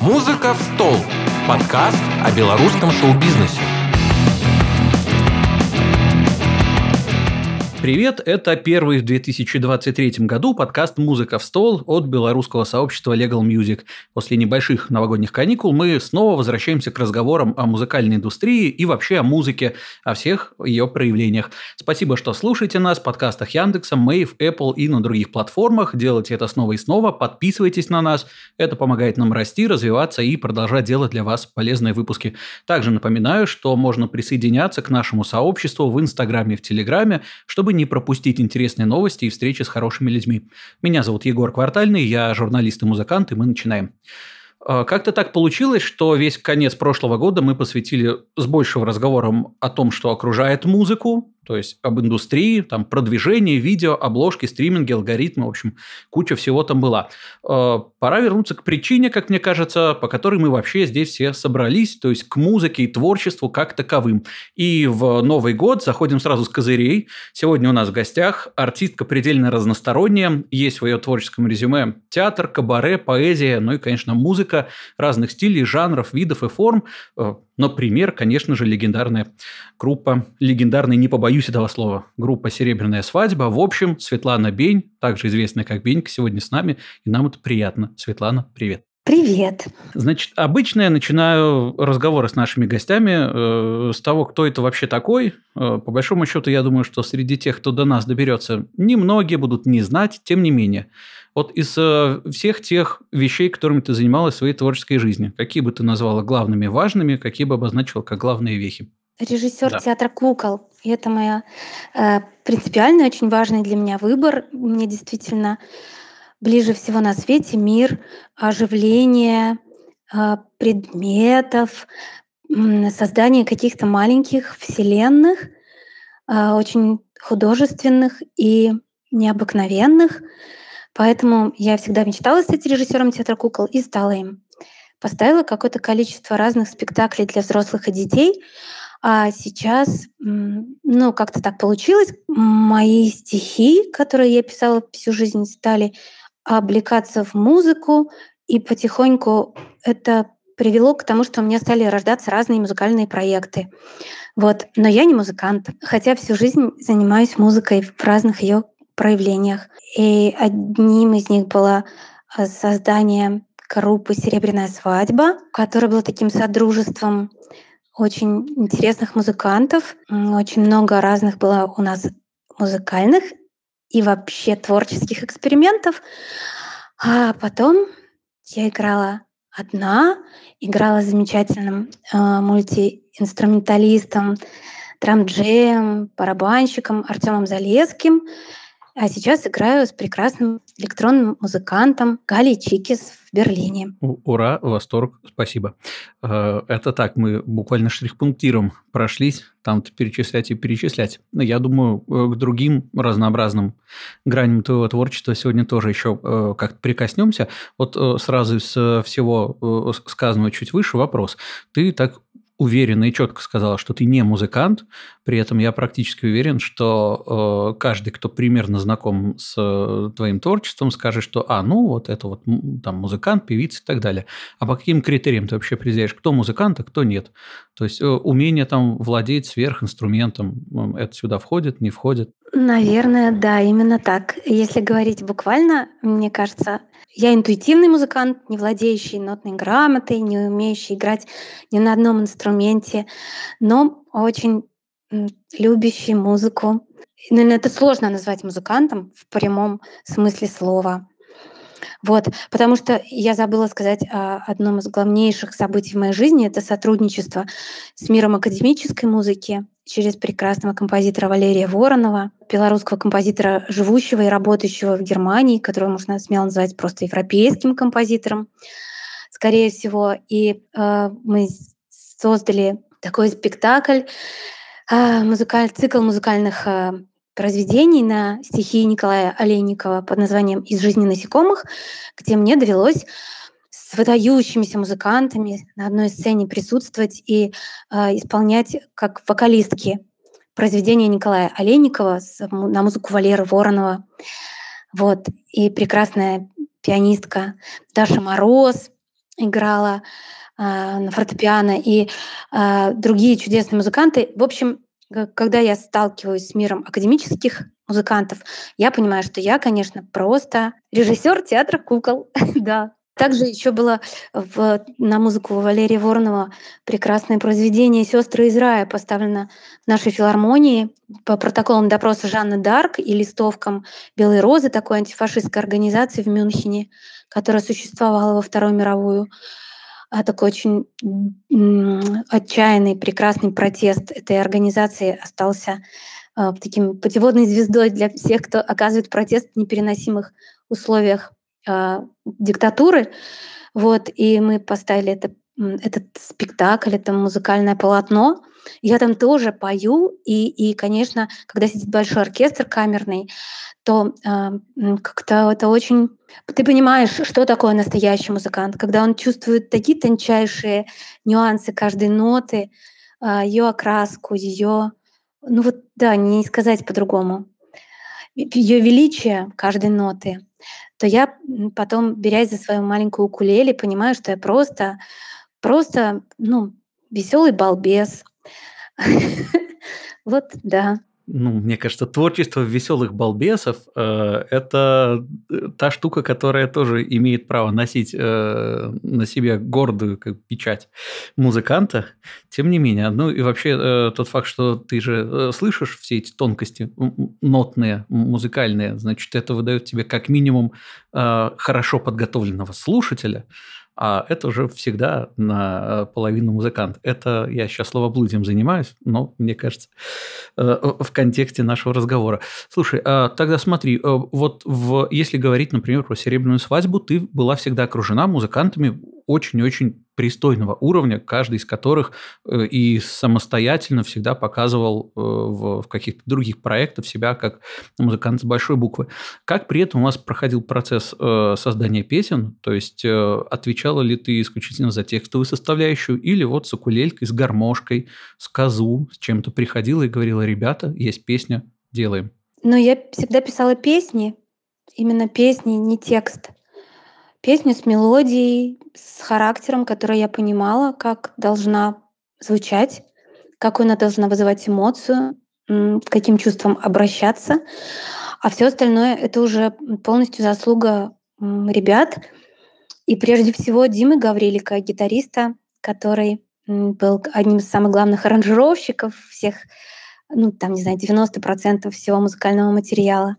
«Музыка в стол» – подкаст о белорусском шоу-бизнесе. Привет, это первый в 2023 году подкаст «Музыка в стол» от белорусского сообщества Legal Music. После небольших новогодних каникул мы снова возвращаемся к разговорам о музыкальной индустрии и вообще о музыке, о всех ее проявлениях. Спасибо, что слушаете нас в подкастах Яндекса, Мэйв, Apple и на других платформах. Делайте это снова и снова, подписывайтесь на нас. Это помогает нам расти, развиваться и продолжать делать для вас полезные выпуски. Также напоминаю, что можно присоединяться к нашему сообществу в Инстаграме и в Телеграме, чтобы чтобы не пропустить интересные новости и встречи с хорошими людьми. Меня зовут Егор Квартальный, я журналист и музыкант, и мы начинаем. А, как-то так получилось, что весь конец прошлого года мы посвятили с большим разговором о том, что окружает музыку, то есть об индустрии, там, продвижении, видео, обложки, стриминге, алгоритмы, в общем, куча всего там была. Э, пора вернуться к причине, как мне кажется, по которой мы вообще здесь все собрались, то есть к музыке и творчеству как таковым. И в Новый год заходим сразу с козырей. Сегодня у нас в гостях артистка предельно разносторонняя, есть в ее творческом резюме театр, кабаре, поэзия, ну и, конечно, музыка разных стилей, жанров, видов и форм. Э, Например, конечно же, легендарная группа, легендарный, не побоюсь этого слова, группа «Серебряная свадьба». В общем, Светлана Бень, также известная как Бенька, сегодня с нами, и нам это приятно. Светлана, привет. Привет. Значит, обычно я начинаю разговоры с нашими гостями э, с того, кто это вообще такой. Э, по большому счету, я думаю, что среди тех, кто до нас доберется, немногие будут не знать, тем не менее. Вот из э, всех тех вещей, которыми ты занималась в своей творческой жизни, какие бы ты назвала главными важными, какие бы обозначила как главные вехи? Режиссер да. театра кукол. И это моя э, принципиальный, очень важный для меня выбор. Мне действительно ближе всего на свете мир оживления э, предметов, создание каких-то маленьких вселенных, э, очень художественных и необыкновенных. Поэтому я всегда мечтала стать режиссером театра кукол и стала им. Поставила какое-то количество разных спектаклей для взрослых и детей. А сейчас, ну, как-то так получилось, мои стихи, которые я писала всю жизнь, стали облекаться в музыку, и потихоньку это привело к тому, что у меня стали рождаться разные музыкальные проекты. Вот. Но я не музыкант, хотя всю жизнь занимаюсь музыкой в разных ее проявлениях. И одним из них было э, создание группы «Серебряная свадьба», которая была таким содружеством очень интересных музыкантов. Очень много разных было у нас музыкальных и вообще творческих экспериментов. А потом я играла одна, играла замечательным э, мультиинструменталистом, драмджеем, барабанщиком Артемом Залеским. А сейчас играю с прекрасным электронным музыкантом Галей Чикис в Берлине. Ура, восторг, спасибо. Э, это так, мы буквально штрих-пунктиром прошлись, там-то перечислять и перечислять. Но я думаю, э, к другим разнообразным граням твоего творчества сегодня тоже еще э, как-то прикоснемся. Вот сразу из всего сказанного чуть выше вопрос. Ты так уверенно и четко сказала, что ты не музыкант. При этом я практически уверен, что э, каждый, кто примерно знаком с э, твоим творчеством, скажет, что, а, ну, вот это вот там музыкант, певица и так далее. А по каким критериям ты вообще определяешь, кто музыкант, а кто нет? То есть э, умение там владеть сверхинструментом, это сюда входит, не входит? Наверное, да, именно так. Если говорить буквально, мне кажется, я интуитивный музыкант, не владеющий нотной грамотой, не умеющий играть ни на одном инструменте, но очень любящий музыку. Наверное, это сложно назвать музыкантом в прямом смысле слова. Вот, потому что я забыла сказать о одном из главнейших событий в моей жизни. Это сотрудничество с миром академической музыки через прекрасного композитора Валерия Воронова, белорусского композитора, живущего и работающего в Германии, которого можно смело назвать просто европейским композитором, скорее всего. И э, мы создали такой спектакль, э, музыкаль, цикл музыкальных э, произведений на стихи Николая Олейникова под названием «Из жизни насекомых», где мне довелось с выдающимися музыкантами на одной сцене присутствовать и э, исполнять как вокалистки произведения Николая Олейникова на музыку Валеры Воронова. Вот. И прекрасная пианистка Даша Мороз. играла а, на фортепиано и а, другие чудесные музыканты. В общем, когда я сталкиваюсь с миром академических музыкантов, я понимаю, что я, конечно, просто режиссер театра кукол. да. Также еще было в, на музыку Валерия Воронова прекрасное произведение «Сестры из рая» поставлено в нашей филармонии по протоколам допроса Жанны Дарк и листовкам «Белой розы», такой антифашистской организации в Мюнхене, которая существовала во Вторую мировую. А такой очень отчаянный, прекрасный протест этой организации остался э, таким путеводной звездой для всех, кто оказывает протест в непереносимых условиях э, диктатуры. Вот, и мы поставили это, этот спектакль, это музыкальное полотно. Я там тоже пою, и, и конечно, когда сидит большой оркестр камерный, то э, как-то это очень... Ты понимаешь, что такое настоящий музыкант, когда он чувствует такие тончайшие нюансы каждой ноты, э, ее окраску, ее... Ну вот, да, не сказать по-другому. Ее величие каждой ноты. То я потом, берясь за свою маленькую укулеле, понимаю, что я просто, просто, ну, веселый балбес. Вот, да ну, мне кажется, творчество веселых балбесов э, это э, та штука, которая тоже имеет право носить э, на себе гордую как, печать музыканта. Тем не менее, ну и вообще э, тот факт, что ты же э, слышишь все эти тонкости нотные, музыкальные, значит, это выдает тебе как минимум э, хорошо подготовленного слушателя а это уже всегда на э, половину музыкант. Это я сейчас словоблудием занимаюсь, но мне кажется, э, в контексте нашего разговора. Слушай, а тогда смотри, э, вот в, если говорить, например, про серебряную свадьбу, ты была всегда окружена музыкантами очень-очень пристойного уровня, каждый из которых э, и самостоятельно всегда показывал э, в каких-то других проектах себя как музыкант с большой буквы. Как при этом у вас проходил процесс э, создания песен? То есть отвечала ли ты исключительно за текстовую составляющую или вот с укулелькой, с гармошкой, с козу, с чем-то приходила и говорила, ребята, есть песня, делаем? Ну, я всегда писала песни, именно песни, не текст. Песню с мелодией, с характером, который я понимала, как должна звучать, какую она должна вызывать эмоцию, к каким чувствам обращаться. А все остальное — это уже полностью заслуга ребят. И прежде всего Димы Гаврилика, гитариста, который был одним из самых главных аранжировщиков всех, ну, там, не знаю, 90% всего музыкального материала.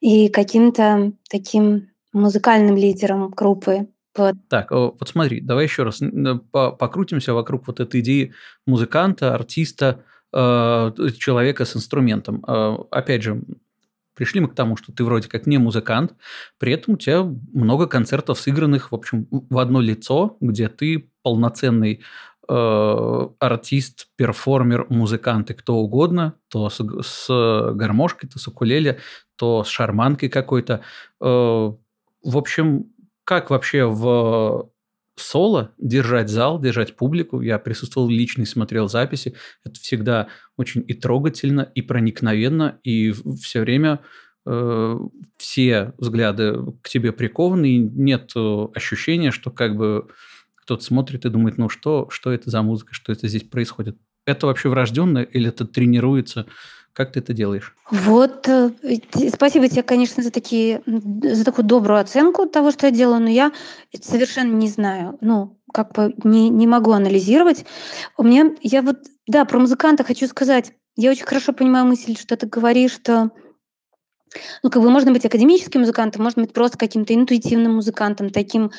И каким-то таким музыкальным лидером группы. Вот. Так, вот смотри, давай еще раз покрутимся вокруг вот этой идеи музыканта, артиста, э, человека с инструментом. Э, опять же, пришли мы к тому, что ты вроде как не музыкант, при этом у тебя много концертов сыгранных, в общем, в одно лицо, где ты полноценный э, артист, перформер, музыкант и кто угодно, то с, с гармошкой, то с укулеле, то с шарманкой какой-то. В общем, как вообще в соло держать зал, держать публику. Я присутствовал лично и смотрел записи. Это всегда очень и трогательно, и проникновенно, и все время э, все взгляды к тебе прикованы, и нет э, ощущения, что как бы кто-то смотрит и думает, ну что, что это за музыка, что это здесь происходит. Это вообще врожденное или это тренируется? Как ты это делаешь? Вот, э, спасибо тебе, конечно, за такие, за такую добрую оценку того, что я делаю, но я совершенно не знаю, ну, как бы не, не могу анализировать. У меня, я вот, да, про музыканта хочу сказать. Я очень хорошо понимаю мысль, что ты говоришь, что ну, как бы можно быть академическим музыкантом, можно быть просто каким-то интуитивным музыкантом, таким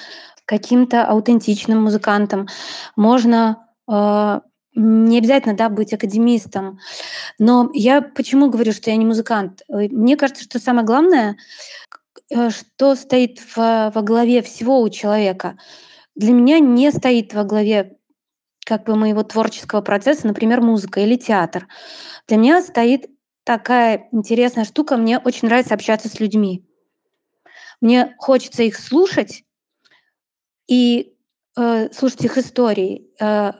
каким-то аутентичным музыкантом. Можно э, не обязательно, да, быть академистом. Но я почему говорю, что я не музыкант? Мне кажется, что самое главное, э, что стоит в, во главе всего у человека, для меня не стоит во главе как бы моего творческого процесса, например, музыка или театр. Для меня стоит такая интересная штука. Мне очень нравится общаться с людьми. Мне хочется их слушать и э, слушать их истории, э,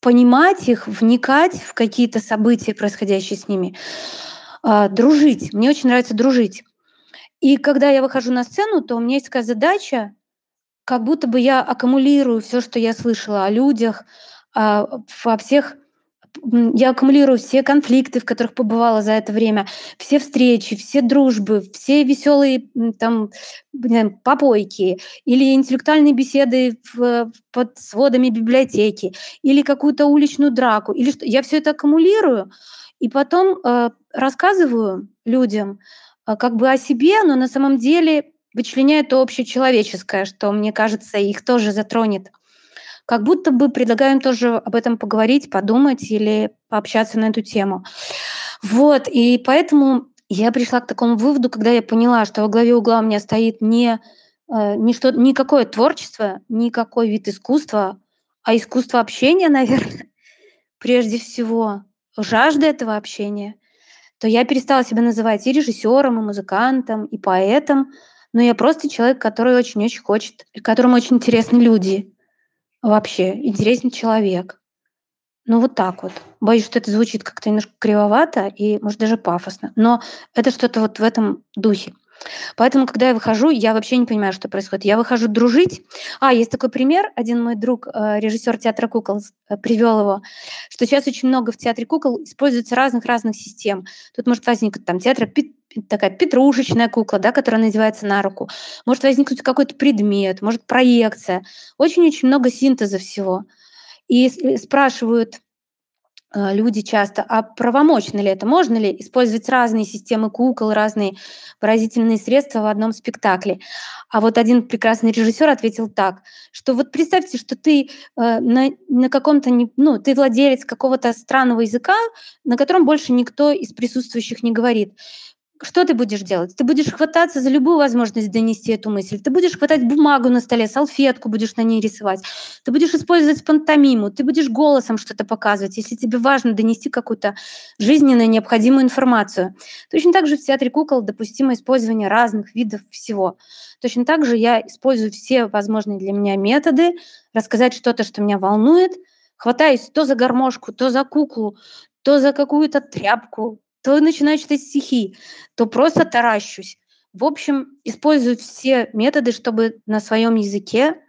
понимать их, вникать в какие-то события, происходящие с ними, э, дружить. Мне очень нравится дружить. И когда я выхожу на сцену, то у меня есть такая задача как будто бы я аккумулирую все, что я слышала о людях, а, во всех я аккумулирую все конфликты, в которых побывала за это время, все встречи, все дружбы, все веселые там знаю, попойки или интеллектуальные беседы в, под сводами библиотеки или какую-то уличную драку или что я все это аккумулирую и потом э, рассказываю людям э, как бы о себе, но на самом деле вычленяю то общечеловеческое, что мне кажется их тоже затронет как будто бы предлагаем тоже об этом поговорить, подумать или пообщаться на эту тему. Вот, и поэтому я пришла к такому выводу, когда я поняла, что во главе угла у меня стоит не, э, не что, никакое творчество, никакой вид искусства, а искусство общения, наверное, прежде всего, жажда этого общения, то я перестала себя называть и режиссером, и музыкантом, и поэтом, но я просто человек, который очень-очень хочет, которому очень интересны люди. Вообще, интересный человек. Ну, вот так вот. Боюсь, что это звучит как-то немножко кривовато и, может, даже пафосно. Но это что-то вот в этом духе. Поэтому, когда я выхожу, я вообще не понимаю, что происходит. Я выхожу дружить. А, есть такой пример. Один мой друг, э, режиссер театра кукол, э, привел его, что сейчас очень много в театре кукол используется разных-разных систем. Тут может возникнуть там театр такая петрушечная кукла, да, которая надевается на руку. Может возникнуть какой-то предмет, может проекция. Очень-очень много синтеза всего. И спрашивают э, люди часто, а правомочно ли это? Можно ли использовать разные системы кукол, разные выразительные средства в одном спектакле? А вот один прекрасный режиссер ответил так, что вот представьте, что ты э, на, на каком-то, ну, ты владелец какого-то странного языка, на котором больше никто из присутствующих не говорит что ты будешь делать? Ты будешь хвататься за любую возможность донести эту мысль. Ты будешь хватать бумагу на столе, салфетку будешь на ней рисовать. Ты будешь использовать пантомиму, ты будешь голосом что-то показывать, если тебе важно донести какую-то жизненно необходимую информацию. Точно так же в театре кукол допустимо использование разных видов всего. Точно так же я использую все возможные для меня методы, рассказать что-то, что меня волнует, хватаюсь то за гармошку, то за куклу, то за какую-то тряпку, то начинаю читать стихи, то просто таращусь. В общем, использую все методы, чтобы на своем языке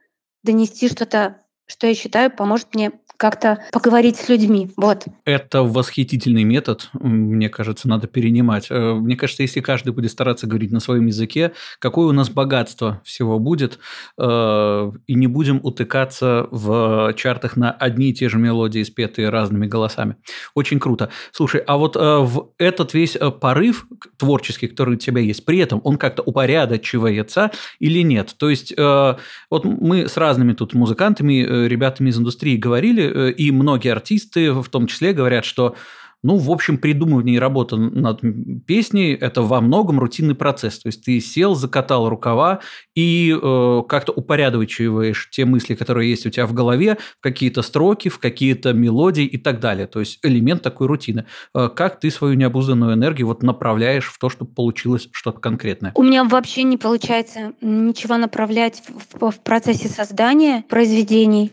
донести что-то, что я считаю, поможет мне как-то поговорить с людьми. Вот. Это восхитительный метод, мне кажется, надо перенимать. Э, мне кажется, если каждый будет стараться говорить на своем языке, какое у нас богатство всего будет, э, и не будем утыкаться в чартах на одни и те же мелодии, спетые разными голосами. Очень круто. Слушай, а вот э, в этот весь порыв творческий, который у тебя есть, при этом он как-то упорядочивается или нет? То есть вот мы с разными тут музыкантами, ребятами из индустрии говорили, И многие артисты в том числе говорят, что ну, в общем, придумывание и работа над песней – это во многом рутинный процесс. То есть ты сел, закатал рукава и э, как-то упорядочиваешь те мысли, которые есть у тебя в голове, в какие-то строки, в какие-то мелодии и так далее. То есть элемент такой рутины. Э, как ты свою необузданную энергию вот направляешь в то, чтобы получилось что-то конкретное? У меня вообще не получается ничего направлять в, в процессе создания произведений.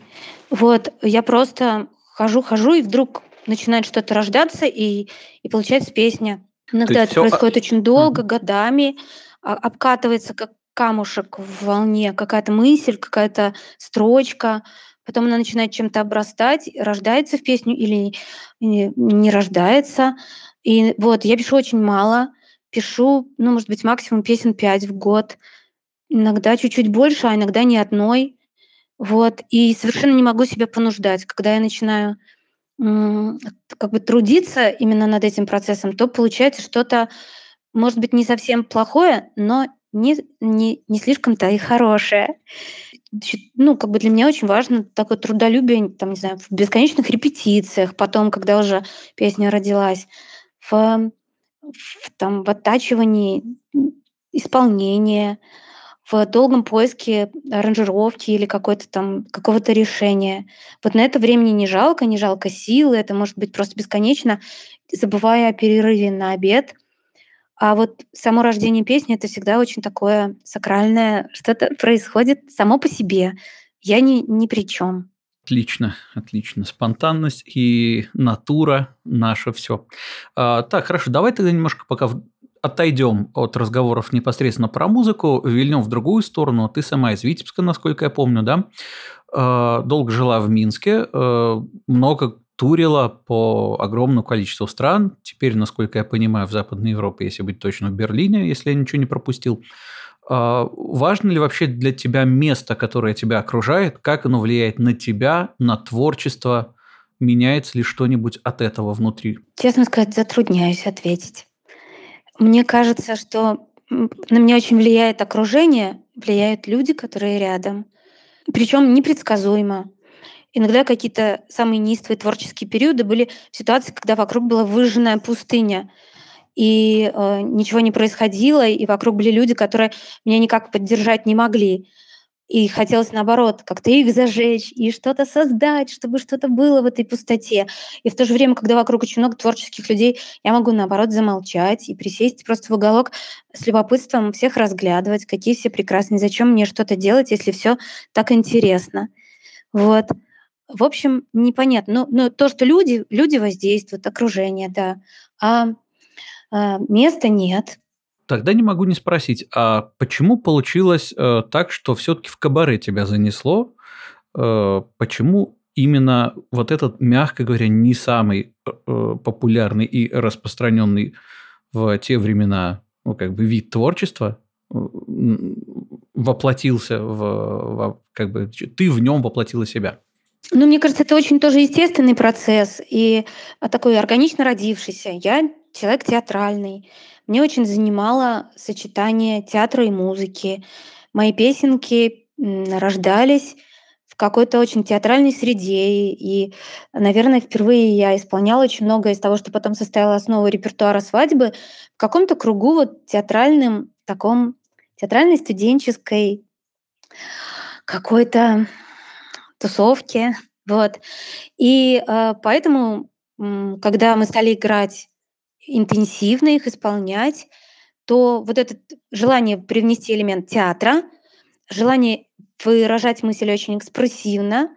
Вот, я просто хожу-хожу, и вдруг начинает что-то рождаться, и, и получается песня. Иногда это происходит очень долго, годами, а, обкатывается как камушек в волне, какая-то мысль, какая-то строчка, потом она начинает чем-то обрастать, рождается в песню или не рождается. И вот я пишу очень мало, пишу, ну, может быть, максимум песен пять в год, иногда чуть-чуть больше, а иногда ни одной. Вот, и совершенно не могу себя понуждать. Когда я начинаю как бы трудиться именно над этим процессом, то получается что-то, может быть, не совсем плохое, но не, не, не слишком-то и хорошее. Ну, как бы для меня очень важно такое трудолюбие, там, не знаю, в бесконечных репетициях, потом, когда уже песня родилась, в, в, там, в оттачивании исполнения, в долгом поиске аранжировки или какой-то там какого-то решения. Вот на это времени не жалко, не жалко силы, это может быть просто бесконечно, забывая о перерыве на обед. А вот само рождение песни это всегда очень такое сакральное, что-то происходит само по себе. Я ни, ни при чем. Отлично, отлично. Спонтанность и натура наше все. А, так, хорошо, давай тогда немножко пока отойдем от разговоров непосредственно про музыку, вильнем в другую сторону. Ты сама из Витебска, насколько я помню, да? Э, долго жила в Минске, э, много турила по огромному количеству стран. Теперь, насколько я понимаю, в Западной Европе, если быть точно, в Берлине, если я ничего не пропустил. Э, важно ли вообще для тебя место, которое тебя окружает? Как оно влияет на тебя, на творчество? Меняется ли что-нибудь от этого внутри? Честно сказать, затрудняюсь ответить. Мне кажется, что на меня очень влияет окружение, влияют люди, которые рядом. Причем непредсказуемо. Иногда какие-то самые неистовые творческие периоды были ситуации, когда вокруг была выжженная пустыня, и э, ничего не происходило, и вокруг были люди, которые меня никак поддержать не могли. И хотелось, наоборот, как-то их зажечь и что-то создать, чтобы что-то было в этой пустоте. И в то же время, когда вокруг очень много творческих людей, я могу, наоборот, замолчать и присесть просто в уголок с любопытством всех разглядывать, какие все прекрасные, зачем мне что-то делать, если все так интересно. Вот. В общем, непонятно. Но, но то, что люди, люди воздействуют, окружение, да, а, а места нет. Тогда не могу не спросить, а почему получилось э, так, что все-таки в кабаре тебя занесло? Э, почему именно вот этот, мягко говоря, не самый э, э популярный и распространенный в те времена ну, как бы вид творчества э, воплотился в, в как бы ты в нем воплотила себя? Ну, мне кажется, это очень тоже естественный процесс и а, такой органично родившийся. Я человек театральный. Мне очень занимало сочетание театра и музыки. Мои песенки рождались в какой-то очень театральной среде. И, наверное, впервые я исполняла очень многое из того, что потом составило основу репертуара свадьбы в каком-то кругу вот театральным, таком театральной студенческой какой-то тусовке. Вот. И э, поэтому, когда мы стали играть интенсивно их исполнять, то вот это желание привнести элемент театра, желание выражать мысль очень экспрессивно,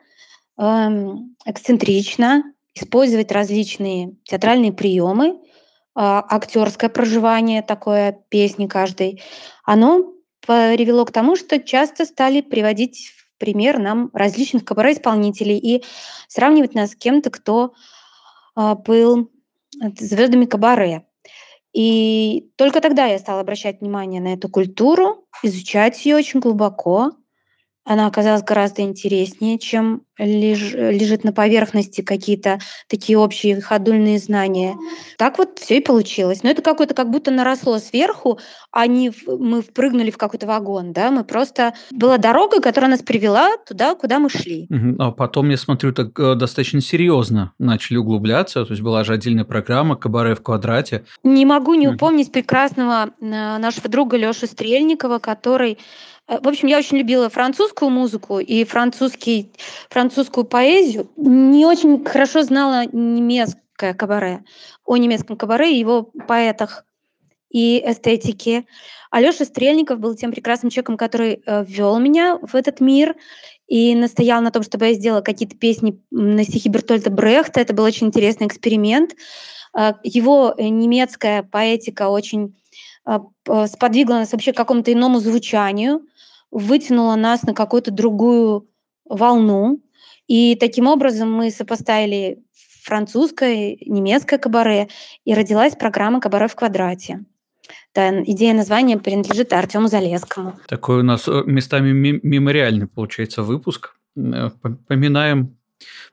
эм, эксцентрично, использовать различные театральные приемы, а, актерское проживание такое песни каждой, оно привело к тому, что часто стали приводить пример нам различных кабаре-исполнителей и сравнивать нас с кем-то, кто а, был звездами кабаре. И только тогда я стала обращать внимание на эту культуру, изучать ее очень глубоко, она оказалась гораздо интереснее, чем леж, лежит на поверхности какие-то такие общие ходульные знания. Так вот все и получилось. Но это какое-то как будто наросло сверху, а не мы впрыгнули в какой-то вагон. Да? Мы просто... Была дорога, которая нас привела туда, куда мы шли. А потом, я смотрю, так э, достаточно серьезно начали углубляться. То есть была же отдельная программа «Кабаре в квадрате». Не могу не упомнить прекрасного э, нашего друга Лёши Стрельникова, который в общем, я очень любила французскую музыку и французский, французскую поэзию. Не очень хорошо знала немецкое кабаре, о немецком кабаре и его поэтах и эстетике. Алёша Стрельников был тем прекрасным человеком, который э, ввел меня в этот мир и настоял на том, чтобы я сделала какие-то песни на стихи Бертольда Брехта. Это был очень интересный эксперимент. Э, его немецкая поэтика очень сподвигла нас вообще к какому-то иному звучанию вытянула нас на какую-то другую волну. И таким образом мы сопоставили французское, немецкое кабаре, и родилась программа «Кабаре в квадрате». Да, идея названия принадлежит Артему Залескому. Такой у нас э, местами мемориальный, получается, выпуск. Э, поминаем,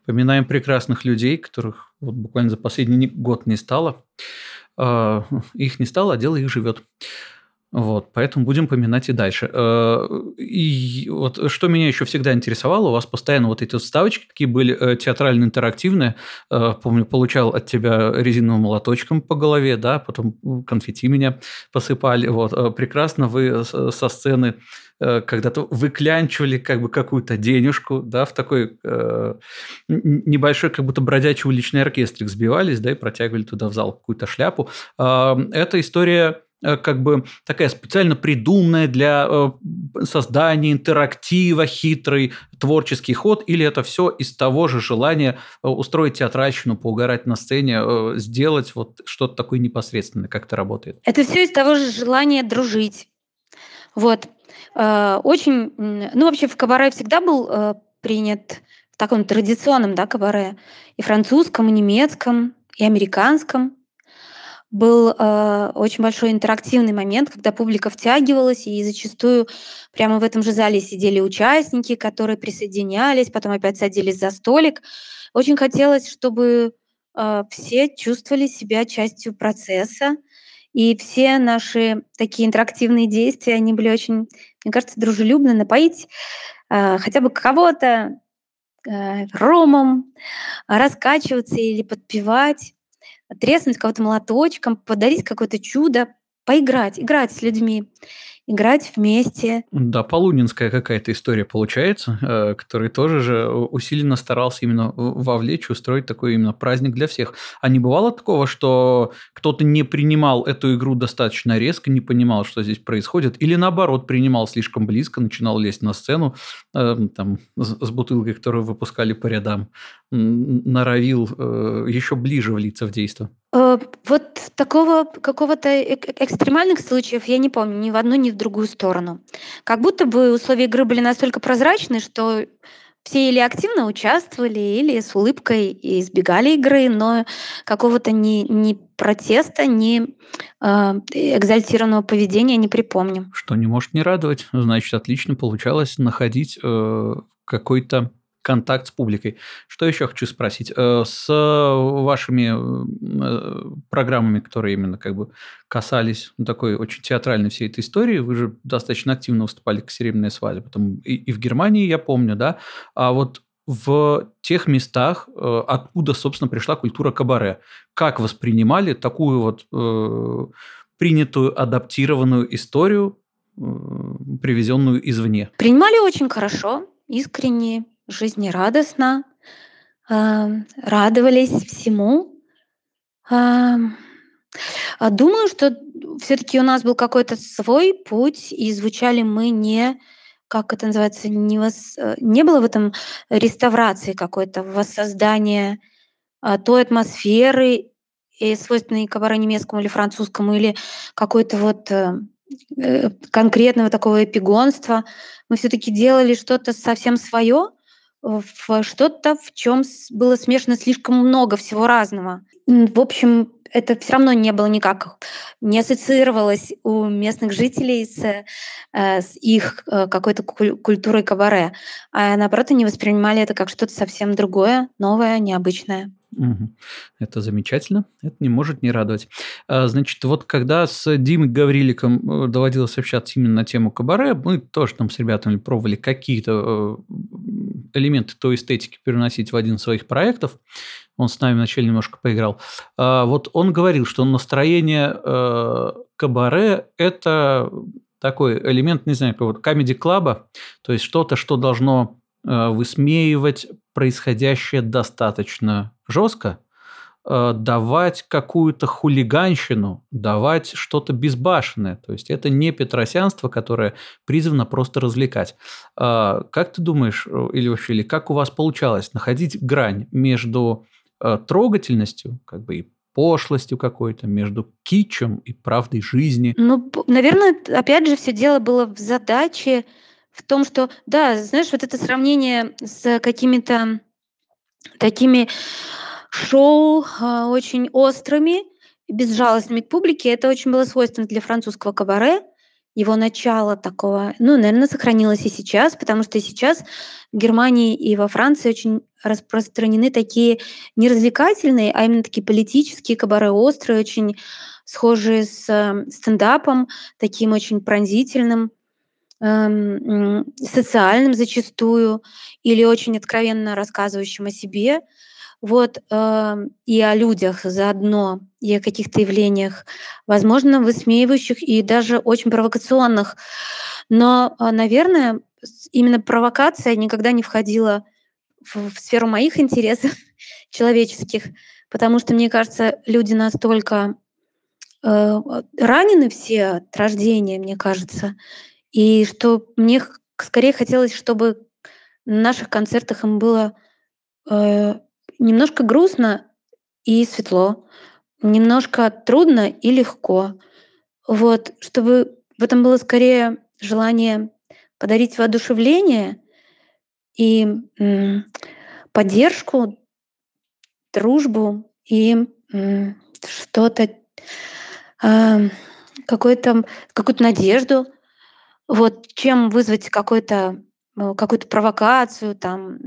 поминаем прекрасных людей, которых вот буквально за последний год не стало. А, их не стало, а дело их живет. Вот, поэтому будем поминать и дальше. Э, и вот что меня еще всегда интересовало, у вас постоянно вот эти вставочки такие были э, театрально-интерактивные. Э, помню, получал от тебя резиновым молоточком по голове, да, потом конфетти меня посыпали. Вот, прекрасно вы со сцены когда-то выклянчивали как бы какую-то денежку, да, в такой э, небольшой как будто бродячий уличный оркестрик сбивались, да, и протягивали туда в зал какую-то шляпу. Э, эта история э, как бы такая специально придуманная для э, создания интерактива, хитрый творческий ход, или это все из того же желания э, устроить театральщину, поугарать на сцене, сделать вот что-то такое непосредственное, как это работает? Это все из того же желания дружить. Вот. Очень, ну вообще в кабаре всегда был принят в таком традиционном, да, кабаре, и французском, и немецком, и американском был э, очень большой интерактивный момент, когда публика втягивалась, и зачастую прямо в этом же зале сидели участники, которые присоединялись, потом опять садились за столик. Очень хотелось, чтобы э, все чувствовали себя частью процесса, и все наши такие интерактивные действия, они были очень, мне кажется, дружелюбно напоить э, хотя бы кого-то э, ромом, раскачиваться или подпевать треснуть кого-то молоточком, подарить какое-то чудо, поиграть, играть с людьми играть вместе. Да, полунинская какая-то история получается, э, который тоже же усиленно старался именно вовлечь, устроить такой именно праздник для всех. А не бывало такого, что кто-то не принимал эту игру достаточно резко, не понимал, что здесь происходит, или наоборот, принимал слишком близко, начинал лезть на сцену э, там, с бутылкой, которую выпускали по рядам, норовил э, еще ближе влиться в действие? Вот такого какого-то экстремальных случаев я не помню ни в одну, ни в другую сторону. Как будто бы условия игры были настолько прозрачны, что все или активно участвовали, или с улыбкой избегали игры, но какого-то ни, ни протеста, ни э, экзальтированного поведения не припомню. Что не может не радовать. Значит, отлично получалось находить э, какой-то контакт с публикой. Что еще хочу спросить? Э, с вашими э, программами, которые именно как бы касались ну, такой очень театральной всей этой истории, вы же достаточно активно выступали к «Серебряной свадьбе». Потом и, и в Германии, я помню, да? А вот в тех местах, э, откуда, собственно, пришла культура кабаре. Как воспринимали такую вот э, принятую, адаптированную историю, э, привезенную извне? Принимали очень хорошо, искренне, жизнерадостно, радовались всему. А, думаю, что все-таки у нас был какой-то свой путь, и звучали мы не, как это называется, не, вос... не было в этом реставрации какой-то, воссоздания а, той атмосферы, и свойственной кабаре немецкому или французскому, или какой-то вот э, э, конкретного такого эпигонства. Мы все-таки делали что-то совсем свое, в что-то, в чем было смешано слишком много всего разного. В общем, это все равно не было никак, не ассоциировалось у местных жителей с, э, с их э, какой-то культурой кабаре, а наоборот, они воспринимали это как что-то совсем другое, новое, необычное. Это замечательно, это не может не радовать. А, значит, вот когда с Димой Гавриликом э, доводилось общаться именно на тему кабаре, мы тоже там с ребятами пробовали какие-то элементы той эстетики переносить в один из своих проектов. Он с нами вначале немножко поиграл. А, вот он говорил, что настроение э, кабаре – это такой элемент, не знаю, какого-то комедий-клаба, то есть что-то, что должно э, высмеивать происходящее достаточно жестко, Э, давать какую-то хулиганщину, давать что-то безбашенное. То есть это не петросянство, которое призвано просто развлекать. А, как ты думаешь, э, или вообще, или как у вас получалось находить грань между э, трогательностью, как бы и пошлостью какой-то, между кичем и правдой жизни? Ну, наверное, опять же, все дело было в задаче, в том, что, да, знаешь, вот это сравнение с какими-то такими шоу а, очень острыми, безжалостными к публике. Это очень было свойственно для французского кабаре. Его начало такого, ну, наверное, сохранилось и сейчас, потому что сейчас в Германии и во Франции очень распространены такие не развлекательные, а именно такие политические кабаре острые, очень схожие с э, стендапом, таким очень пронзительным, эм, социальным зачастую, или очень откровенно рассказывающим о себе. Вот, э, и о людях заодно, и о каких-то явлениях, возможно, высмеивающих и даже очень провокационных. Но, э, наверное, именно провокация никогда не входила в, в сферу моих интересов человеческих, потому что, мне кажется, люди настолько э, ранены все от рождения, мне кажется. И что мне скорее хотелось, чтобы на наших концертах им было э, немножко грустно и светло, немножко трудно и легко. Вот, чтобы в этом было скорее желание подарить воодушевление и м, поддержку, дружбу и м, что-то, э, какую-то какую-то надежду, вот, чем вызвать какой-то э, какую-то провокацию, там,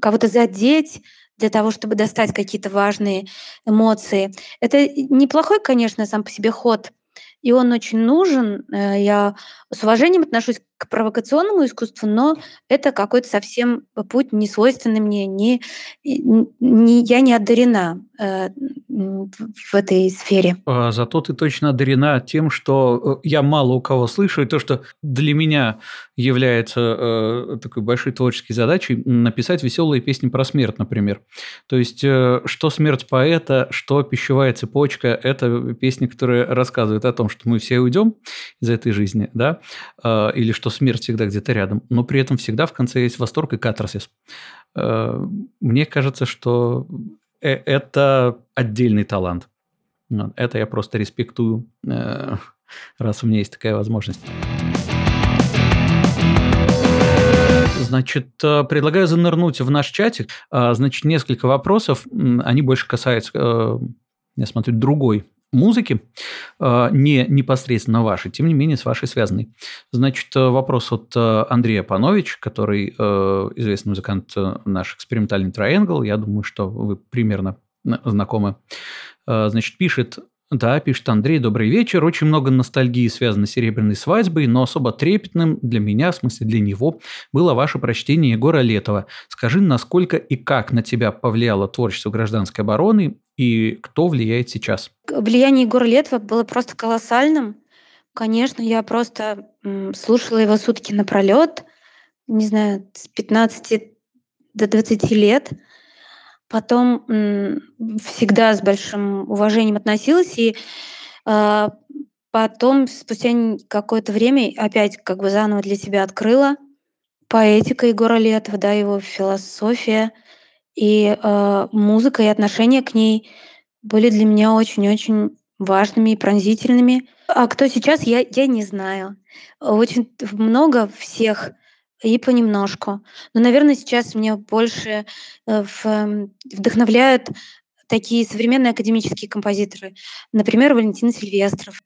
кого-то задеть для того, чтобы достать какие-то важные эмоции. Это неплохой, конечно, сам по себе ход, и он очень нужен. Э, я с уважением отношусь к провокационному искусству, но это какой-то совсем путь не свойственный мне, не, не, я не одарена э, в этой сфере. А, зато ты точно одарена тем, что э, я мало у кого слышу, и то, что для меня является э, такой большой творческой задачей, написать веселые песни про смерть, например. То есть, что смерть поэта, что пищевая цепочка, это песни, которые рассказывают о том, что мы все уйдем из этой жизни, да, или что смерть всегда где-то рядом, но при этом всегда в конце есть восторг и катарсис. Э, мне кажется, что э, это отдельный талант. Это я просто респектую, э, раз у меня есть такая возможность. Значит, предлагаю занырнуть в наш чатик. Значит, несколько вопросов. Они больше касаются, я смотрю, другой музыки, а, не непосредственно вашей, тем не менее с вашей связанной. Значит, э, вопрос от э, Андрея Панович, который э, известный музыкант наш экспериментальный Triangle, я думаю, что вы примерно знакомы. Значит, пишет, да, пишет Андрей, добрый вечер. Очень много ностальгии связано с серебряной свадьбой, но особо трепетным для меня, в смысле для него, было ваше прочтение Егора Летова. Скажи, насколько и как на тебя повлияло творчество гражданской обороны и кто влияет сейчас? Влияние Егора Летова было просто колоссальным. Конечно, я просто слушала его сутки напролет, не знаю, с 15 до 20 лет. Потом всегда с большим уважением относилась и э, потом спустя какое-то время опять как бы заново для себя открыла поэтика Егора Летова, да, его философия – и, э, музыка и отношение к ней были для меня очень-очень важными и пронзительными. А кто сейчас, я я не знаю. Очень много всех и понемножку. Но, наверное, сейчас меня больше, э, эм, вдохновляют такие современные академические композиторы. Например, Валентин Сильвестров.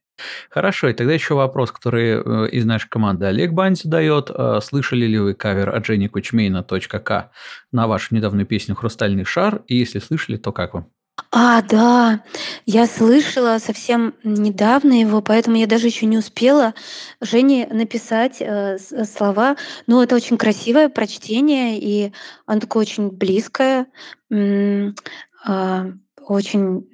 Хорошо, и тогда еще вопрос, который э, из нашей команды Олег Бань задает. Э, слышали ли вы кавер от Жени Кучмейна .к на вашу недавнюю песню «Хрустальный шар»? И если слышали, то как вам? А, да, я слышала совсем недавно его, поэтому я даже еще не успела Жене написать э, слова. Но это очень красивое прочтение, и оно такое очень близкое, э, очень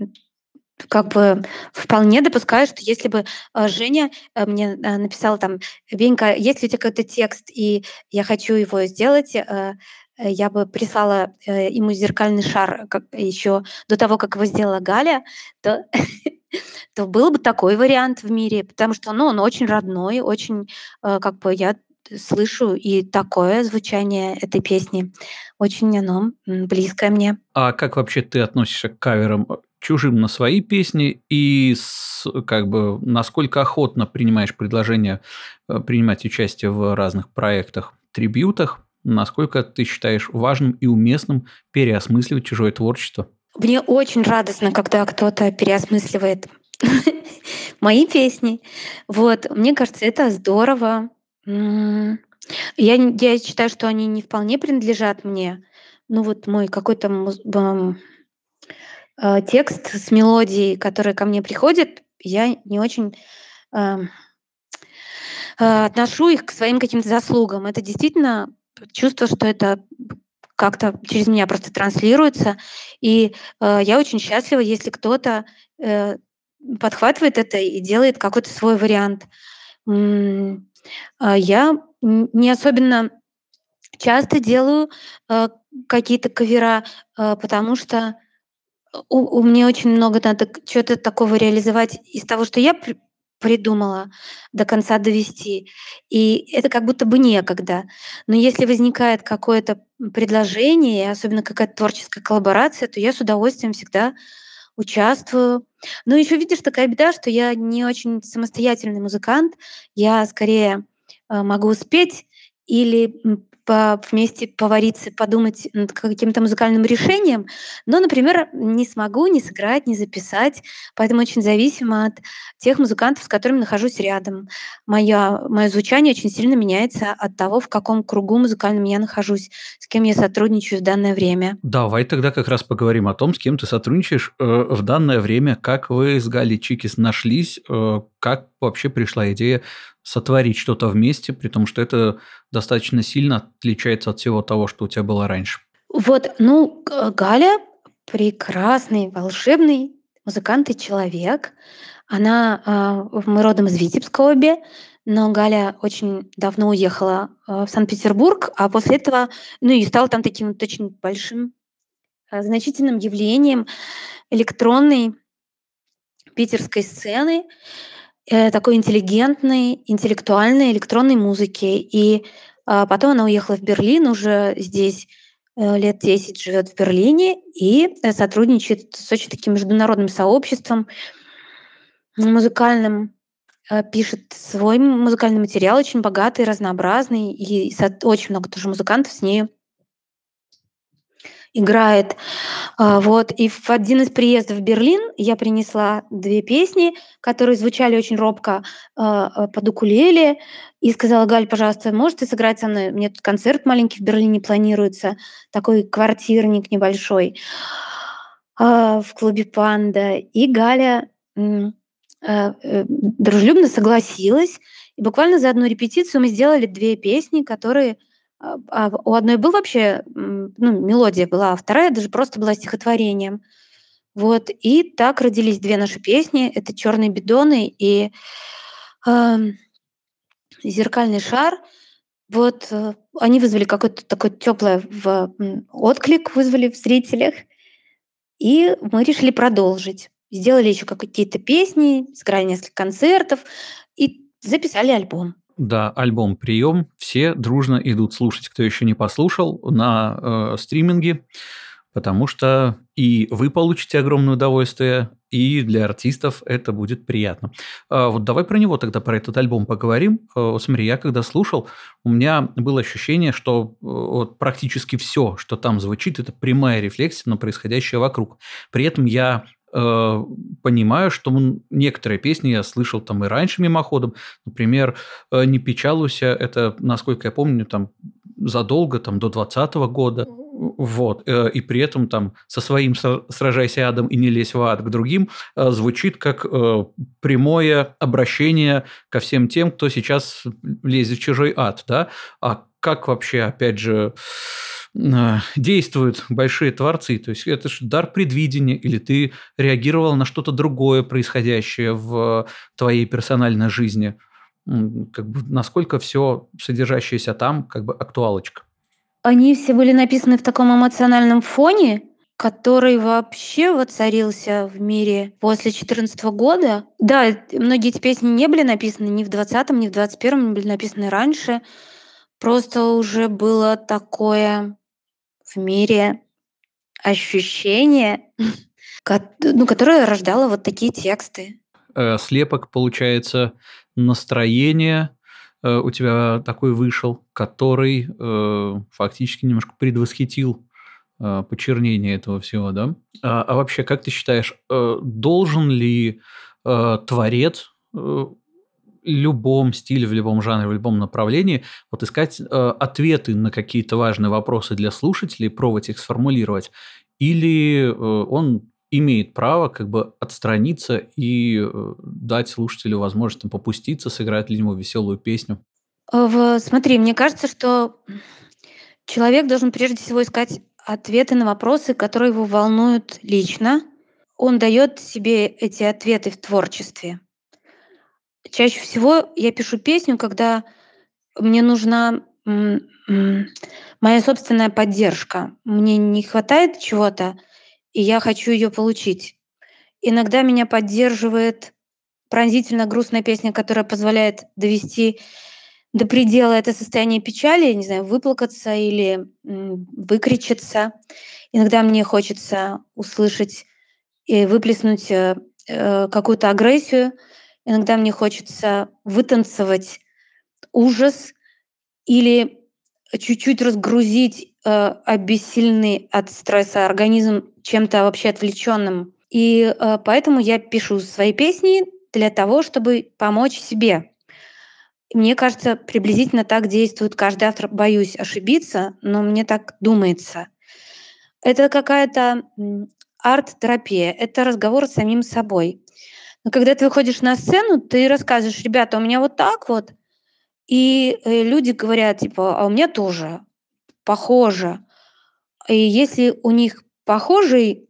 как бы вполне допускаю, что если бы э, Женя э, мне э, написала там, Венька, есть ли у тебя какой-то текст, и я хочу его сделать, я бы прислала ему зеркальный шар как, еще до того, как его сделала Галя, то, то был бы такой вариант в мире, потому что ну, он очень родной, очень, как бы я слышу и такое звучание этой песни. Очень оно близкое мне. А как вообще ты относишься к каверам? чужим на свои песни и с, как бы насколько охотно принимаешь предложение э, принимать участие в разных проектах, трибютах, насколько ты считаешь важным и уместным переосмысливать чужое творчество? Мне очень радостно, когда кто-то переосмысливает мои песни. Вот, мне кажется, это здорово. Я, я считаю, что они не вполне принадлежат мне. Ну вот мой какой-то э, текст с мелодией, которая ко мне приходит, я не очень э, отношу их к своим каким-то заслугам. Это действительно чувство, что это как-то через меня просто транслируется. И э, я очень счастлива, если кто-то э, подхватывает это и делает какой-то свой вариант. Э, я не особенно часто делаю э, какие-то кавера, э, потому что У у меня очень много надо чего то такого реализовать из того, что я придумала, до конца довести. И это как будто бы некогда. Но если возникает какое-то предложение, особенно какая-то творческая коллаборация, то я с удовольствием всегда участвую. Но еще видишь, такая беда, что я не очень самостоятельный музыкант. Я скорее, э, могу спеть или, по вместе повариться, подумать над каким-то музыкальным решением, но, например, не смогу ни сыграть, ни записать, поэтому очень зависимо от тех музыкантов, с которыми нахожусь рядом. Моя моё звучание очень сильно меняется от того, в каком кругу музыкальном я нахожусь, с кем я сотрудничаю в данное время. Давай тогда как раз поговорим о том, с кем ты сотрудничаешь, э, в данное время. Как вы с Галей Чикис нашлись? Э, как вообще пришла идея сотворить что-то вместе, при том, что это достаточно сильно отличается от всего того, что у тебя было раньше. Вот, ну, Галя прекрасный, волшебный музыкант и человек. Она, а, мы родом из Витебска обе, но Галя очень давно уехала а, в Санкт-Петербург, а после этого, ну и стала там таким вот очень большим, а, значительным явлением электронной питерской сцены. Э, такой интеллигентной, интеллектуальной электронной музыки. И, а, потом она уехала в Берлин, уже здесь, э, лет 10 живет в Берлине и, э, сотрудничает с очень таким международным сообществом музыкальным. Пишет свой музыкальный материал, очень богатый, разнообразный, и очень много тоже музыкантов с нею играет. А, вот. И в один из приездов в Берлин я принесла две песни, которые звучали очень робко а, а, под укулеле, и сказала: "Галь, пожалуйста, можешь ты сыграть со мной? Мне тут концерт маленький в Берлине планируется, такой квартирник небольшой, в клубе "Панда". И Галя, э, дружелюбно согласилась. И буквально за одну репетицию мы сделали две песни, которые а, а у одной был вообще, ну, мелодия была, а вторая даже просто была стихотворением. Вот, и так родились две наши песни. Это "Черные бидоны" и, ам, "Зеркальный шар". Вот, э, они вызвали какой-то такой теплый отклик вызвали в зрителях, и мы решили продолжить. Сделали еще какие-то песни, сыграли несколько концертов и записали альбом. Да, альбом "Прием". Все дружно идут слушать, кто еще не послушал, на, э, стриминге, потому что и вы получите огромное удовольствие, и для артистов это будет приятно. А, вот давай про него тогда, про этот альбом поговорим. Э, вот смотри, я когда слушал, у меня было ощущение, что, э, вот практически все, что там звучит, это прямая рефлексия на происходящее вокруг. При этом я э, понимаю, что некоторые песни я слышал там и раньше мимоходом. Например, э, «Не печалуйся» – это, насколько я помню, там задолго, там до 2020 года. Вот. Э, и при этом там со своим «Сражайся адом и не лезь в ад» к другим звучит как прямое обращение ко всем тем, кто сейчас лезет в чужой ад. Да? А как вообще, опять же, действуют большие творцы. То есть это же дар предвидения, или ты реагировал на что-то другое происходящее в твоей персональной жизни. Как бы насколько все содержащееся там, как бы актуалочка. Они все были написаны в таком эмоциональном фоне, который вообще воцарился в мире после 2014 года. Да, многие эти песни не были написаны ни в 20-м, ни в 21-м, они были написаны раньше. Просто уже было такое в мире ощущение, ну, которое рождало вот такие тексты. Э, слепок, получается, настроение э, у тебя такой вышел, который э, фактически немножко предвосхитил почернение этого всего, да? А, а вообще, как ты считаешь, должен ли творец любом стиле, в любом жанре, в любом направлении, вот искать э, ответы на какие-то важные вопросы для слушателей, пробовать их сформулировать, или э, он имеет право как бы отстраниться и э, дать слушателю возможность там, попуститься, сыграть ли ему веселую песню? В, смотри, мне кажется, что человек должен прежде всего искать ответы на вопросы, которые его волнуют лично. Он дает себе эти ответы в творчестве. Чаще всего я пишу песню, когда мне нужна моя собственная поддержка. Мне не хватает чего-то, и я хочу ее получить. Иногда меня поддерживает пронзительно грустная песня, которая позволяет довести до предела это состояние печали, не знаю, выплакаться или выкричиться. Иногда мне хочется услышать и выплеснуть э, э, какую-то агрессию. Иногда мне хочется вытанцевать ужас или чуть-чуть разгрузить э, обессильный от стресса организм чем-то вообще отвлеченным. И э, поэтому я пишу свои песни для того, чтобы помочь себе. Мне кажется, приблизительно так действует каждый автор. Боюсь ошибиться, но мне так думается. Это какая-то арт-терапия, это разговор с самим собой. Но когда ты выходишь на сцену, ты рассказываешь, ребята, у меня вот так вот, и э, люди говорят, типа, а у меня тоже похоже. И если у них похожий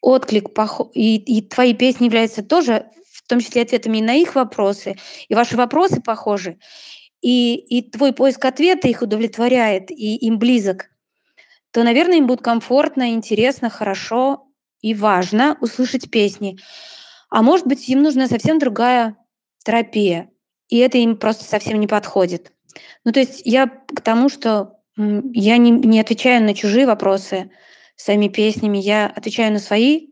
отклик, и, и твои песни являются тоже в том числе ответами на их вопросы, и ваши вопросы похожи, и, и твой поиск ответа их удовлетворяет, и им близок, то, наверное, им будет комфортно, интересно, хорошо и важно услышать песни. А может быть, им нужна совсем другая терапия, и это им просто совсем не подходит. Ну, то есть я к тому, что я не, не отвечаю на чужие вопросы своими песнями, я отвечаю на свои,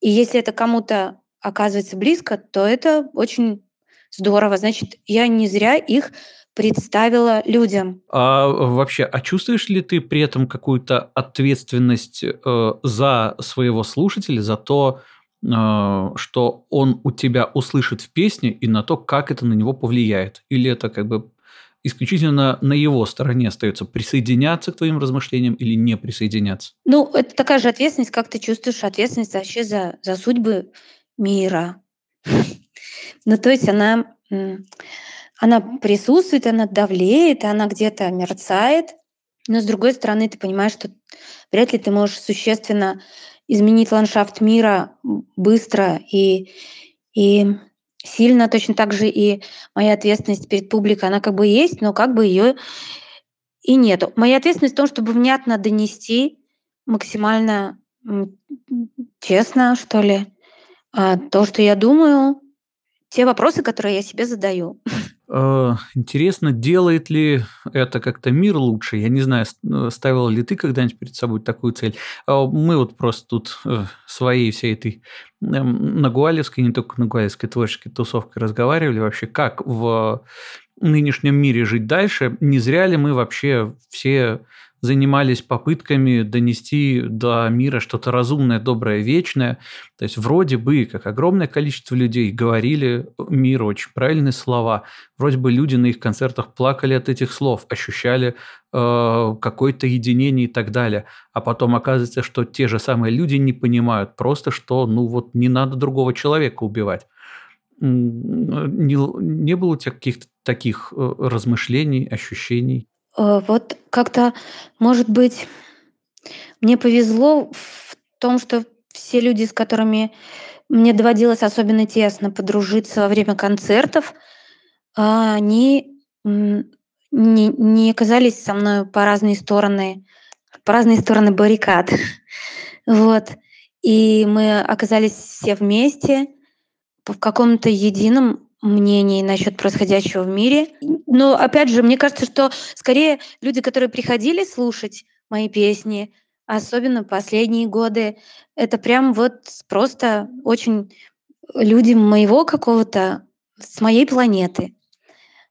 и если это кому-то оказывается близко, то это очень здорово. Значит, я не зря их представила людям. А вообще, а чувствуешь ли ты при этом какую-то ответственность э, за своего слушателя, за то, что он у тебя услышит в песне и на то, как это на него повлияет? Или это как бы исключительно на его стороне остается присоединяться к твоим размышлениям или не присоединяться? Ну, это такая же ответственность, как ты чувствуешь ответственность вообще за, за судьбы мира. Ну, то есть она, она присутствует, она давлеет, она где-то мерцает, но с другой стороны ты понимаешь, что вряд ли ты можешь существенно изменить ландшафт мира быстро и, и сильно. Точно так же и моя ответственность перед публикой, она как бы есть, но как бы ее и нету. Моя ответственность в том, чтобы внятно донести максимально честно, что ли, а, то, что я думаю, те вопросы, которые я себе задаю. Э, интересно, делает ли это как-то мир лучше? Я не знаю, э, ставил ли ты когда-нибудь перед собой такую цель. А, мы вот просто тут э, своей всей этой эм, нагуалевской, не только нагуалевской творческой тусовкой разговаривали вообще, как в нынешнем мире жить дальше. Не зря ли мы вообще все занимались попытками донести до мира что-то разумное, доброе, вечное. То есть вроде бы, как огромное количество людей говорили миру очень правильные слова. Вроде бы люди на их концертах плакали от этих слов, ощущали э, какое-то единение и так далее. А потом оказывается, что те же самые люди не понимают просто, что ну вот не надо другого человека убивать. Не, не было у тебя каких-то таких э, размышлений, ощущений? Э, вот как-то, может быть, мне повезло в том, что все люди, с которыми мне доводилось особенно тесно подружиться во время концертов, а, они не, не оказались со мной по разные стороны, по разные стороны баррикад. Вот. И мы оказались все вместе в каком-то едином мнений насчет происходящего в мире. Но опять же, мне кажется, что скорее люди, которые приходили слушать мои песни, особенно последние годы, это прям вот просто очень люди моего какого-то, с моей планеты,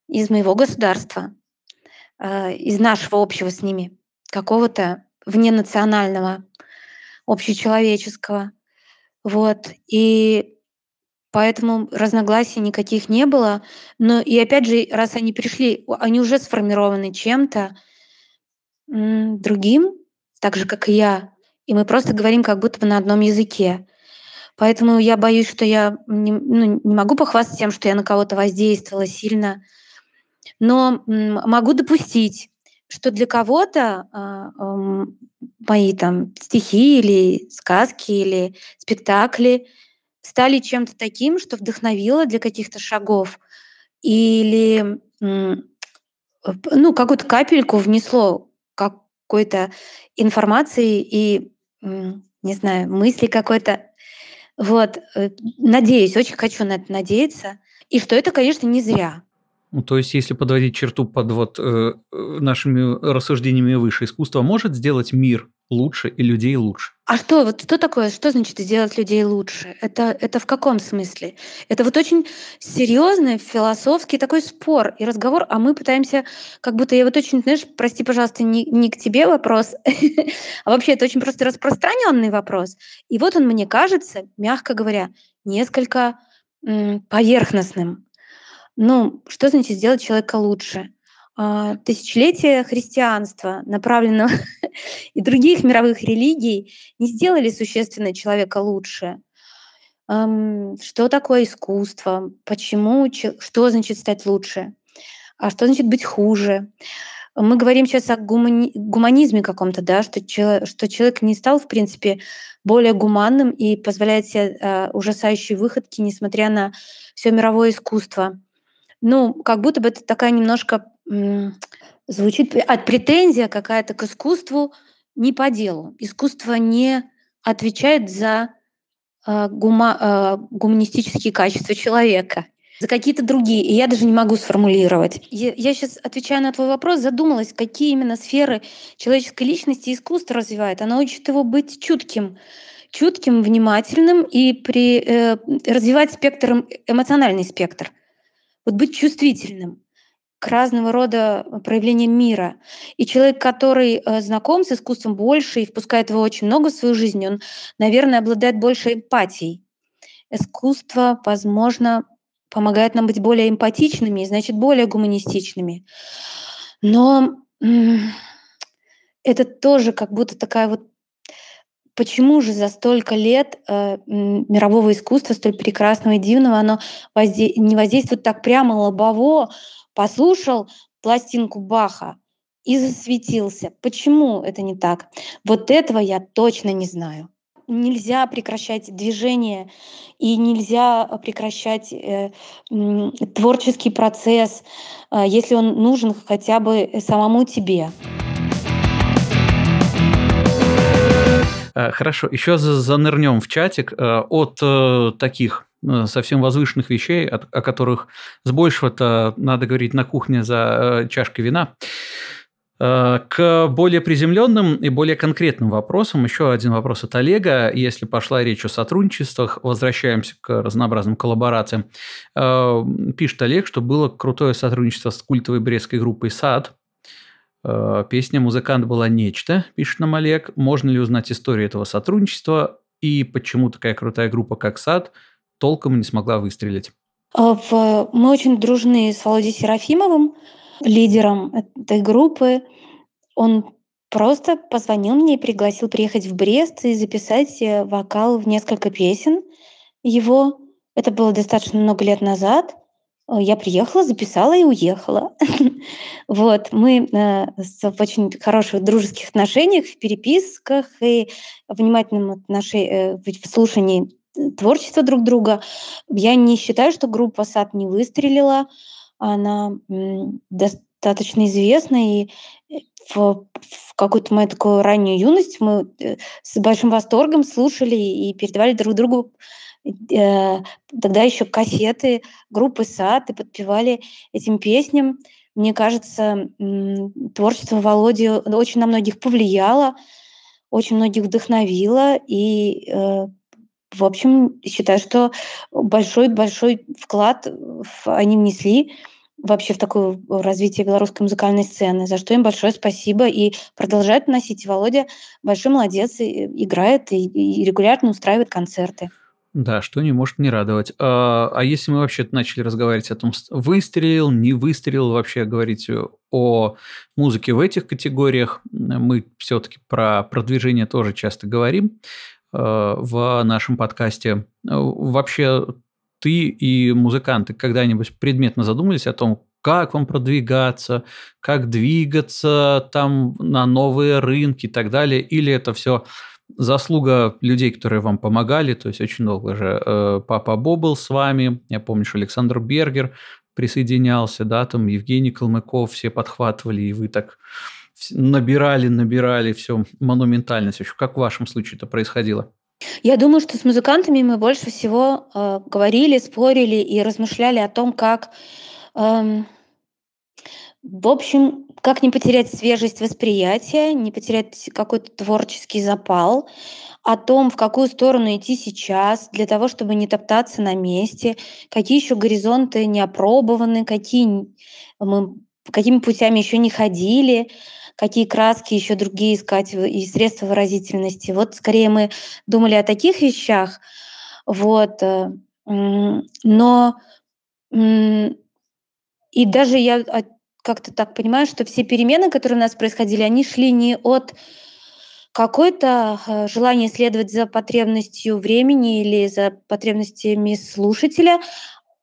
из моего государства, э, из нашего общего с ними, какого-то вненационального, общечеловеческого. Вот. И Поэтому разногласий никаких не было. Но и опять же, раз они пришли, они уже сформированы чем-то другим, так же, как и я. И мы просто говорим как будто бы на одном языке. Поэтому я боюсь, что я не, ну, не могу похвастаться тем, что я на кого-то воздействовала сильно, но могу допустить, что для кого-то э, э, мои там стихи или сказки или спектакли стали чем-то таким, что вдохновило для каких-то шагов или ну, какую-то капельку внесло какой-то информации и, не знаю, мысли какой-то. Вот, э, надеюсь, очень хочу на это надеяться. И что это, конечно, не зря. Ну, то есть, если подводить черту под вот э, нашими рассуждениями выше, искусство может сделать мир лучше и людей лучше. А что, вот что такое, что значит сделать людей лучше? Это, это в каком смысле? Это вот очень серьезный философский такой спор и разговор, а мы пытаемся, как будто я вот очень, знаешь, прости, пожалуйста, не, не к тебе вопрос, а вообще это очень просто распространенный вопрос. И вот он, мне кажется, мягко говоря, несколько поверхностным. Ну, что значит сделать человека лучше? А, тысячелетия христианства, направленного и других мировых религий, не сделали существенно человека лучше. Что такое искусство? Почему? Что значит стать лучше? А что значит быть хуже? Мы говорим сейчас о гумани- гуманизме каком-то, да, что, что человек не стал, в принципе, более гуманным и позволяет себе э, ужасающие выходки, несмотря на все мировое искусство. Ну, как будто бы это такая немножко звучит от претензия какая-то к искусству не по делу. Искусство не отвечает за э, гума, э, гуманистические качества человека, за какие-то другие. И я даже не могу сформулировать. Я, я сейчас, отвечая на твой вопрос, задумалась, какие именно сферы человеческой личности искусство развивает. Оно учит его быть чутким, чутким, внимательным и при, э, развивать спектр, эмоциональный спектр. Вот быть чувствительным к разного рода проявлениям мира. И человек, который э, знаком с искусством больше и впускает его очень много в свою жизнь, он, наверное, обладает большей эмпатией. Искусство, возможно, помогает нам быть более эмпатичными и, значит, более гуманистичными. Но это тоже как будто такая вот почему же за столько лет э, мирового искусства, столь прекрасного и дивного, оно возде... не воздействует так прямо лобово послушал пластинку Баха и засветился. Почему это не так? Вот этого я точно не знаю. Нельзя прекращать движение и нельзя прекращать э, творческий процесс, э, если он нужен хотя бы самому тебе. Хорошо, еще занырнем в чатик э, от э, таких Э, совсем возвышенных вещей, о, которых с большего-то надо говорить на кухне за э, чашкой вина, э, к более приземленным и более конкретным вопросам. Еще один вопрос от Олега. Если пошла речь о сотрудничествах, возвращаемся к разнообразным коллаборациям. Пишет Олег, что было крутое сотрудничество с культовой брестской группой «САД». Песня «Музыкант» была нечто, пишет нам Олег. Можно ли узнать историю этого сотрудничества и почему такая крутая группа, как «САД», толком не смогла выстрелить? А, мы очень дружны с Володей Серафимовым, лидером этой группы. Он просто позвонил мне и пригласил приехать в Брест и записать э, вокал в несколько песен его. Это было достаточно много лет назад. Э, я приехала, записала и уехала. Вот, мы э, в очень хороших дружеских отношениях, в переписках и внимательном отношении, в слушании творчество друг друга. Я не считаю, что группа «Сад» не выстрелила. Она достаточно известна, и э, в, в какую-то мою такую раннюю юность мы э, с большим восторгом слушали и передавали друг другу э, тогда еще кассеты группы «Сад» и подпевали этим песням. Мне кажется, творчество Володи очень на многих повлияло, очень многих вдохновило, и в общем, считаю, что большой-большой вклад они внесли вообще в такое развитие белорусской музыкальной сцены, за что им большое спасибо и продолжают носить. Володя большой молодец, и играет и регулярно устраивает концерты. Да, что не может не радовать. А, а если мы вообще начали разговаривать о том, выстрелил, не выстрелил, вообще говорить о музыке в этих категориях, мы все-таки про продвижение тоже часто говорим. Э, в нашем подкасте. Вообще, ты и музыканты когда-нибудь предметно задумались о том, как вам продвигаться, как двигаться там на новые рынки и так далее, или это все заслуга людей, которые вам помогали, то есть очень долго же э, Папа Бо был с вами, я помню, что Александр Бергер присоединялся, да, там Евгений Калмыков, все подхватывали, и вы так набирали, набирали все монументальность. Как в вашем случае это происходило? Я думаю, что с музыкантами мы больше всего э, говорили, спорили и размышляли о том, как, э, в общем, как не потерять свежесть восприятия, не потерять какой-то творческий запал, о том, в какую сторону идти сейчас, для того, чтобы не топтаться на месте, какие еще горизонты не опробованы, какие мы, какими путями еще не ходили, какие краски еще другие искать и средства выразительности. Вот скорее мы думали о таких вещах. Вот. Э, но и даже я как-то так понимаю, что все перемены, которые у нас происходили, они шли не от какое-то э, желание следовать за потребностью времени или за потребностями слушателя,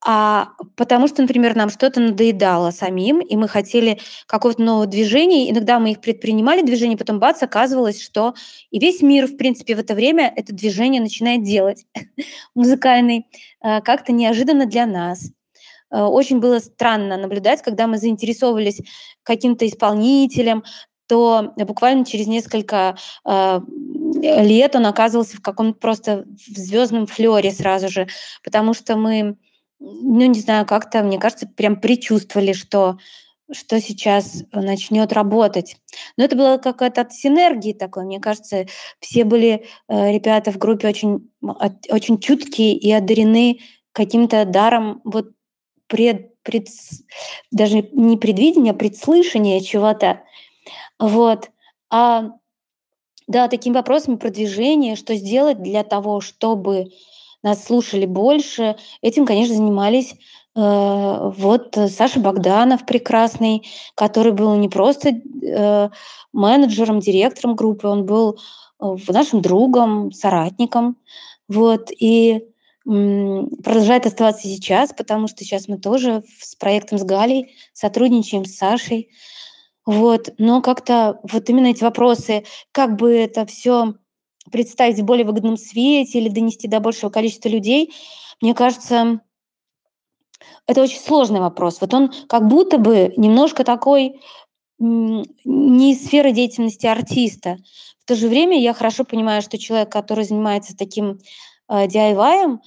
а потому что, например, нам что-то надоедало самим, и мы хотели какого-то нового движения. Иногда мы их предпринимали, движение, потом бац, оказывалось, что и весь мир, в принципе, в это время это движение начинает делать музыкальный, э, как-то неожиданно для нас. Э, очень было странно наблюдать, когда мы заинтересовывались каким-то исполнителем, то буквально через несколько э, лет он оказывался в каком-то просто звездном флере сразу же, потому что мы, ну не знаю, как-то, мне кажется, прям предчувствовали, что что сейчас начнет работать. Но это было какая-то от синергии такой. Мне кажется, все были э, ребята в группе очень, очень чуткие и одарены каким-то даром вот пред, пред, даже не предвидения, а предслышания чего-то. Вот. А, да, такими вопросами продвижения, что сделать для того, чтобы нас слушали больше, этим, конечно, занимались э, вот Саша Богданов прекрасный, который был не просто э, менеджером, директором группы, он был э, нашим другом, соратником. Вот, и продолжает оставаться сейчас, потому что сейчас мы тоже с проектом с Галей сотрудничаем с Сашей. Вот, но как-то вот именно эти вопросы, как бы это все представить в более выгодном свете или донести до большего количества людей, мне кажется, это очень сложный вопрос. Вот он как будто бы немножко такой не из сферы деятельности артиста. В то же время я хорошо понимаю, что человек, который занимается таким DIY,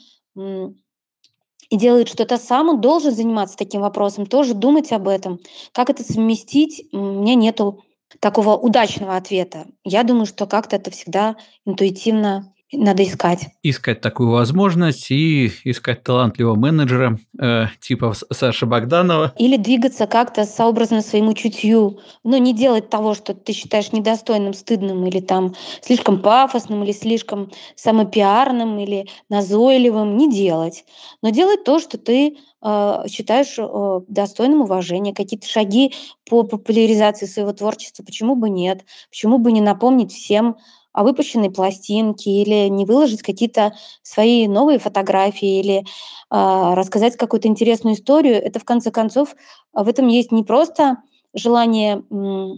и делает что-то сам, он должен заниматься таким вопросом, тоже думать об этом. Как это совместить? У меня нету такого удачного ответа. Я думаю, что как-то это всегда интуитивно надо искать. Искать такую возможность и искать талантливого менеджера э, типа Саши Богданова. Или двигаться как-то сообразно своему чутью. Но не делать того, что ты считаешь недостойным, стыдным или там слишком пафосным, или слишком самопиарным, или назойливым. Не делать. Но делать то, что ты э, считаешь э, достойным уважения, какие-то шаги по популяризации своего творчества. Почему бы нет? Почему бы не напомнить всем о выпущенной пластинке или не выложить какие-то свои новые фотографии или э, рассказать какую-то интересную историю. Это в конце концов в этом есть не просто желание э,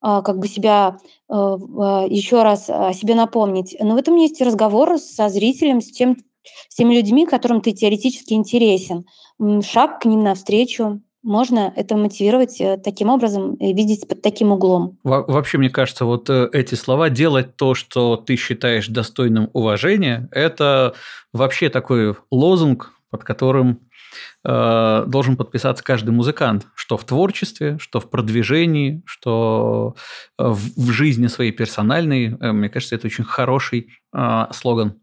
как бы себя э, еще раз о себе напомнить, но в этом есть разговор со зрителем, с тем, с теми людьми, которым ты теоретически интересен. Шаг к ним навстречу, можно это мотивировать э, таким образом и видеть под таким углом. Во вообще, мне кажется, вот э, эти слова «делать то, что ты считаешь достойным уважения» – это вообще такой лозунг, под которым э, должен подписаться каждый музыкант, что в творчестве, что в продвижении, что э, в, жизни своей персональной. Э, мне кажется, это очень хороший э, слоган.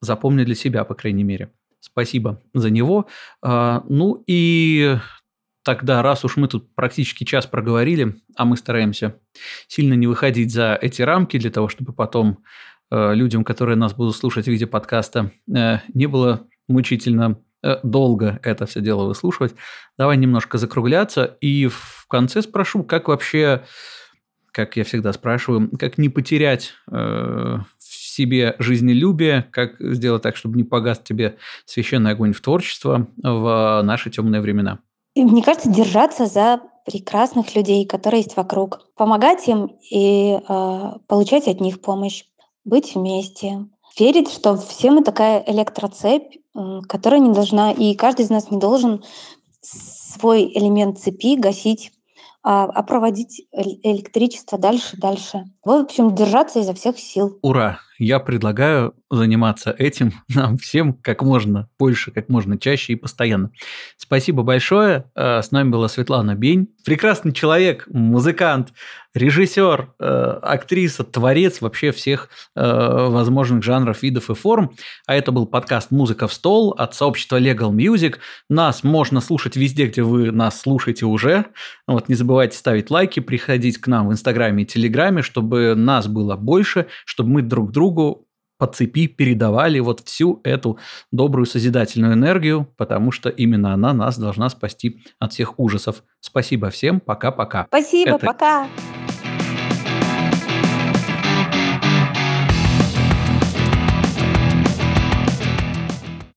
Запомни для себя, по крайней мере. Спасибо за него. Э, ну и Тогда, раз уж мы тут практически час проговорили, а мы стараемся сильно не выходить за эти рамки для того, чтобы потом э, людям, которые нас будут слушать в виде подкаста, э, не было мучительно э, долго это все дело выслушивать. Давай немножко закругляться. И в конце спрошу, как вообще, как я всегда спрашиваю, как не потерять э, себе жизнелюбие, как сделать так, чтобы не погас тебе священный огонь в творчество в наши темные времена. И мне кажется, держаться за прекрасных людей, которые есть вокруг, помогать им и э, получать от них помощь, быть вместе, верить, что все мы такая электроцепь, которая не должна, и каждый из нас не должен свой элемент цепи гасить а, а проводить электричество дальше, дальше. В общем, держаться изо всех сил. Ура! Я предлагаю заниматься этим нам всем как можно больше, как можно чаще и постоянно. Спасибо большое. Э, с нами была Светлана Бень. Прекрасный человек, музыкант, режиссер, э, актриса, творец вообще всех э, возможных жанров, видов и форм. А это был подкаст «Музыка в стол» от сообщества Legal Music. Нас можно слушать везде, где вы нас слушаете уже. Вот не забывайте ставить лайки, приходить к нам в Инстаграме и Телеграме, чтобы нас было больше, чтобы мы друг другу по цепи передавали вот всю эту добрую созидательную энергию, потому что именно она нас должна спасти от всех ужасов. Спасибо всем, пока-пока. Спасибо, Это... пока.